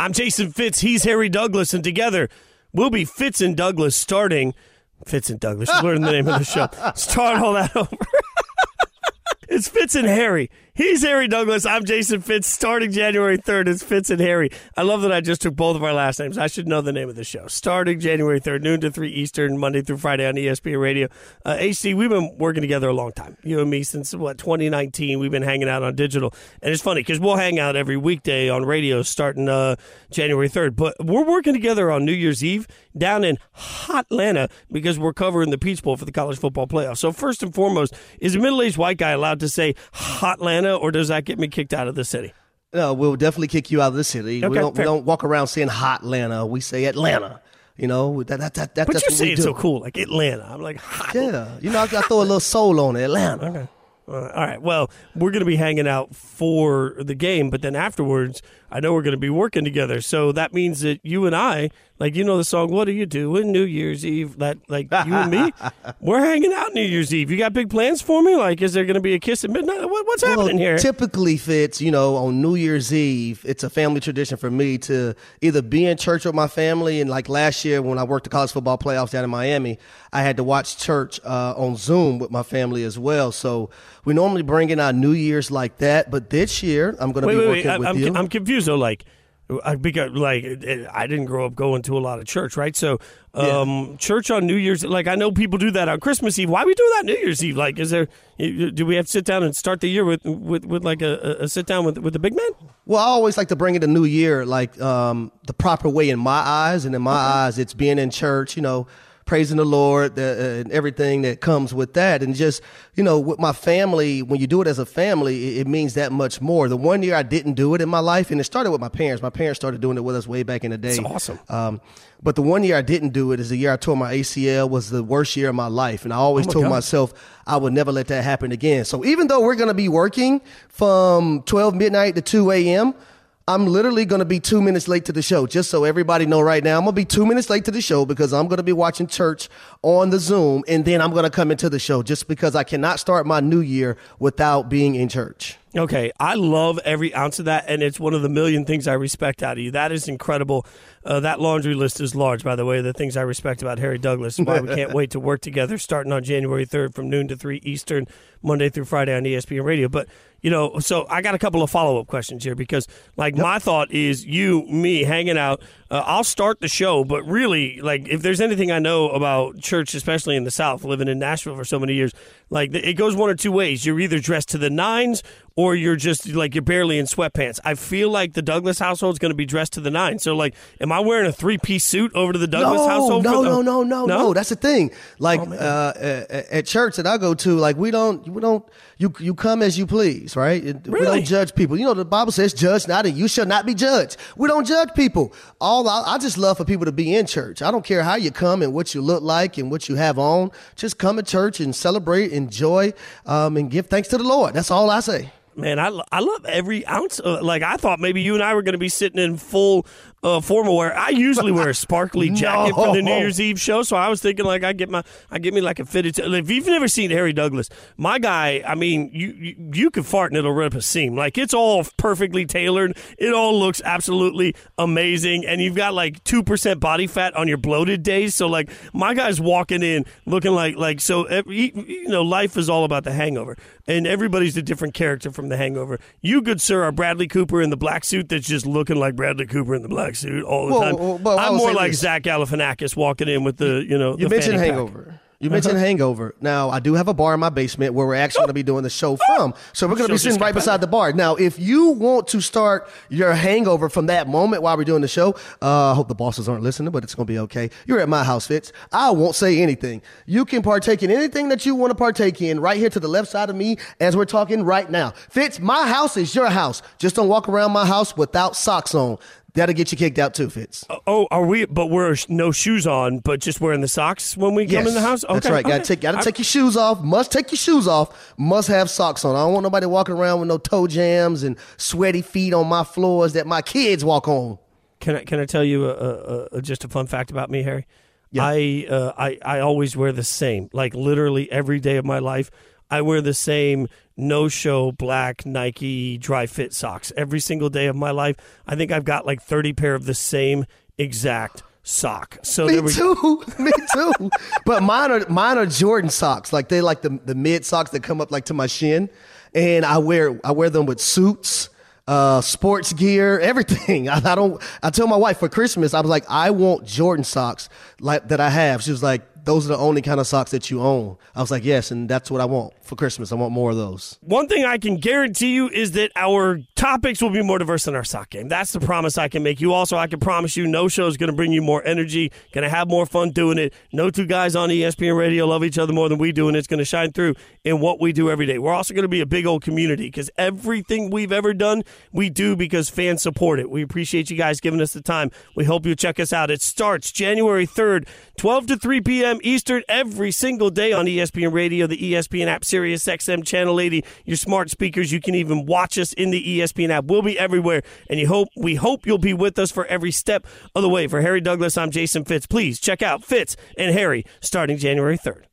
I'm Jason Fitz. He's Harry Douglas, and together we'll be Fitz and Douglas starting. Fitz and Douglas. Learn the name of the show. Start all that over. it's Fitz and Harry. He's Harry Douglas. I'm Jason Fitz. Starting January 3rd, it's Fitz and Harry. I love that I just took both of our last names. I should know the name of the show. Starting January 3rd, noon to 3 Eastern, Monday through Friday on ESPN Radio. Uh, HD, we've been working together a long time. You and me since, what, 2019. We've been hanging out on digital. And it's funny because we'll hang out every weekday on radio starting uh, January 3rd. But we're working together on New Year's Eve down in Hot Atlanta because we're covering the Peach Bowl for the college football playoff. So, first and foremost, is a middle aged white guy allowed to say Hot Atlanta? Atlanta, or does that get me kicked out of the city? No, we'll definitely kick you out of the city. Okay, we don't we don't walk around saying hot Atlanta. We say Atlanta. You know that that that, that But that's you say do. so cool, like Atlanta. I'm like, hot. Yeah, you know I, I throw a little soul on it. Atlanta. Okay. Uh, all right. Well, we're going to be hanging out for the game, but then afterwards, I know we're going to be working together. So that means that you and I, like you know the song "What Do You Do in New Year's Eve?" That like you and me, we're hanging out New Year's Eve. You got big plans for me? Like, is there going to be a kiss at midnight? What, what's Well, happening here? typically, Fitz, you know, on New Year's Eve, it's a family tradition for me to either be in church with my family, and like last year when I worked the college football playoffs down in Miami, I had to watch church uh, on Zoom with my family as well. So we normally bring in our New Year's like that, but this year I'm going to be wait, working wait. I, with I'm, you. I'm confused though. Like, I, because like I didn't grow up going to a lot of church, right? So, um, church on New Year's, like I know people do that on Christmas Eve. Why we do that New Year's Eve? Like, is there? Do we have to sit down and start the year with with, with like a, a sit down with with the big man? Well, I always like to bring in the new year like um, the proper way in my eyes, and in my eyes, it's being in church, you know, praising the Lord the, uh, and everything that comes with that, and just you know, with my family. When you do it as a family, it, it means that much more. The one year I didn't do it in my life, and it started with my parents. My parents started doing it with us way back in the day. That's awesome. Um, but the one year I didn't do it is the year I tore my ACL. Was the worst year of my life, and I always Oh my told God. myself I would never let that happen again. So even though we're going to be working from 12 midnight to 2 a.m., I'm literally going to be two minutes late to the show. Just so everybody know right now, I'm going to be two minutes late to the show because I'm going to be watching church on the Zoom, and then I'm going to come into the show just because I cannot start my new year without being in church. Okay, I love every ounce of that, and it's one of the million things I respect out of you. That is incredible. Uh, that laundry list is large, by the way. The things I respect about Harry Douglas, why we can't wait to work together, starting on January third from noon to three Eastern, Monday through Friday on ESPN Radio. But you know, so I got a couple of follow up questions here because, like, my thought is you, me, hanging out. Uh, I'll start the show, but really, like, if there's anything I know about church, especially in the South, living in Nashville for so many years, like, it goes one or two ways. You're either dressed to the nines or you're just like you're barely in sweatpants. I feel like the Douglas household is going to be dressed to the nines. So, like, am I wearing a three piece suit over to the Douglas no, household? No, for the- no, no, no, no, That's the thing. Like Oh, uh, at church that I go to, like we don't, we don't, you you come as you please, right? It- We don't judge people. You know, the Bible says, "Judge not, and you shall not be judged." We don't judge people. All I, I just love for people to be in church. I don't care how you come and what you look like and what you have on. Just come to church and celebrate, enjoy, um, and give thanks to the Lord. That's all I say. Man, I, lo- I love every ounce. Of, like I thought maybe you and I were going to be sitting in full uh, formal wear. I usually wear a sparkly jacket for the New Year's Eve show, so I was thinking like I get my I get me like a fitted. T- if you've never seen Harry Douglas, my guy, I mean, you you, you could fart and it'll rip a seam. Like it's all perfectly tailored. It all looks absolutely amazing, and you've got like two percent body fat on your bloated days. So like my guy's walking in looking like like so. Every, you know, life is all about the Hangover, and everybody's a different character from the Hangover. You, good sir, are Bradley Cooper in the black suit that's just looking like Bradley Cooper in the black suit all the Well, time. well, I'm more like this. Zach Galifianakis walking in with the you know You the mentioned fanny pack. You mentioned Hangover. Now, I do have a bar in my basement where we're actually going to be doing the show from. So we're going to be sitting right beside the bar. Now, if you want to start your hangover from that moment while we're doing the show, uh, I hope the bosses aren't listening, but it's going to be okay. You're at my house, Fitz. I won't say anything. You can partake in anything that you want to partake in right here to the left side of me as we're talking right now. Fitz, my house is your house. Just don't walk around my house without socks on. That'll get you kicked out too, Fitz. Oh, are we? But we're no shoes on, but just wearing the socks when we come in the house. Okay, That's right. Got to take, got to I- take your shoes off. Must take your shoes off. Must have socks on. I don't want nobody walking around with no toe jams and sweaty feet on my floors that my kids walk on. Can I can I tell you a, a, a, just a fun fact about me, Harry? Yeah. I uh, I I always wear the same. Like literally every day of my life, I wear the same no show black Nike Dri-FIT socks every single day of my life. I think I've got like 30 pair of the same exact sock. So Me there we too. Me too. but mine are mine are Jordan socks. Like they like the the mid socks that come up like to my shin, and I wear I wear them with suits, uh, sports gear, everything. I, I don't. I tell my wife for Christmas I was like I want Jordan socks like that I have. She was like those are the only kind of socks that you own. I was like, yes, and that's what I want for Christmas. I want more of those. One thing I can guarantee you is that our topics will be more diverse than our sock game. That's the promise I can make you. Also, I can promise you no show is going to bring you more energy, going to have more fun doing it. No two guys on ESPN radio love each other more than we do, and it's going to shine through in what we do every day. We're also going to be a big old community because everything we've ever done, we do because fans support it. We appreciate you guys giving us the time. We hope you check us out. It starts January 3rd, 12 to 3 p.m. Eastern every single day on ESPN Radio, the ESPN app, Sirius XM Channel 80, your smart speakers. You can even watch us in the ESPN app. We'll be everywhere, and you hope we hope you'll be with us for every step of the way. For Harry Douglas, I'm Jason Fitz. Please check out Fitz and Harry starting January 3rd.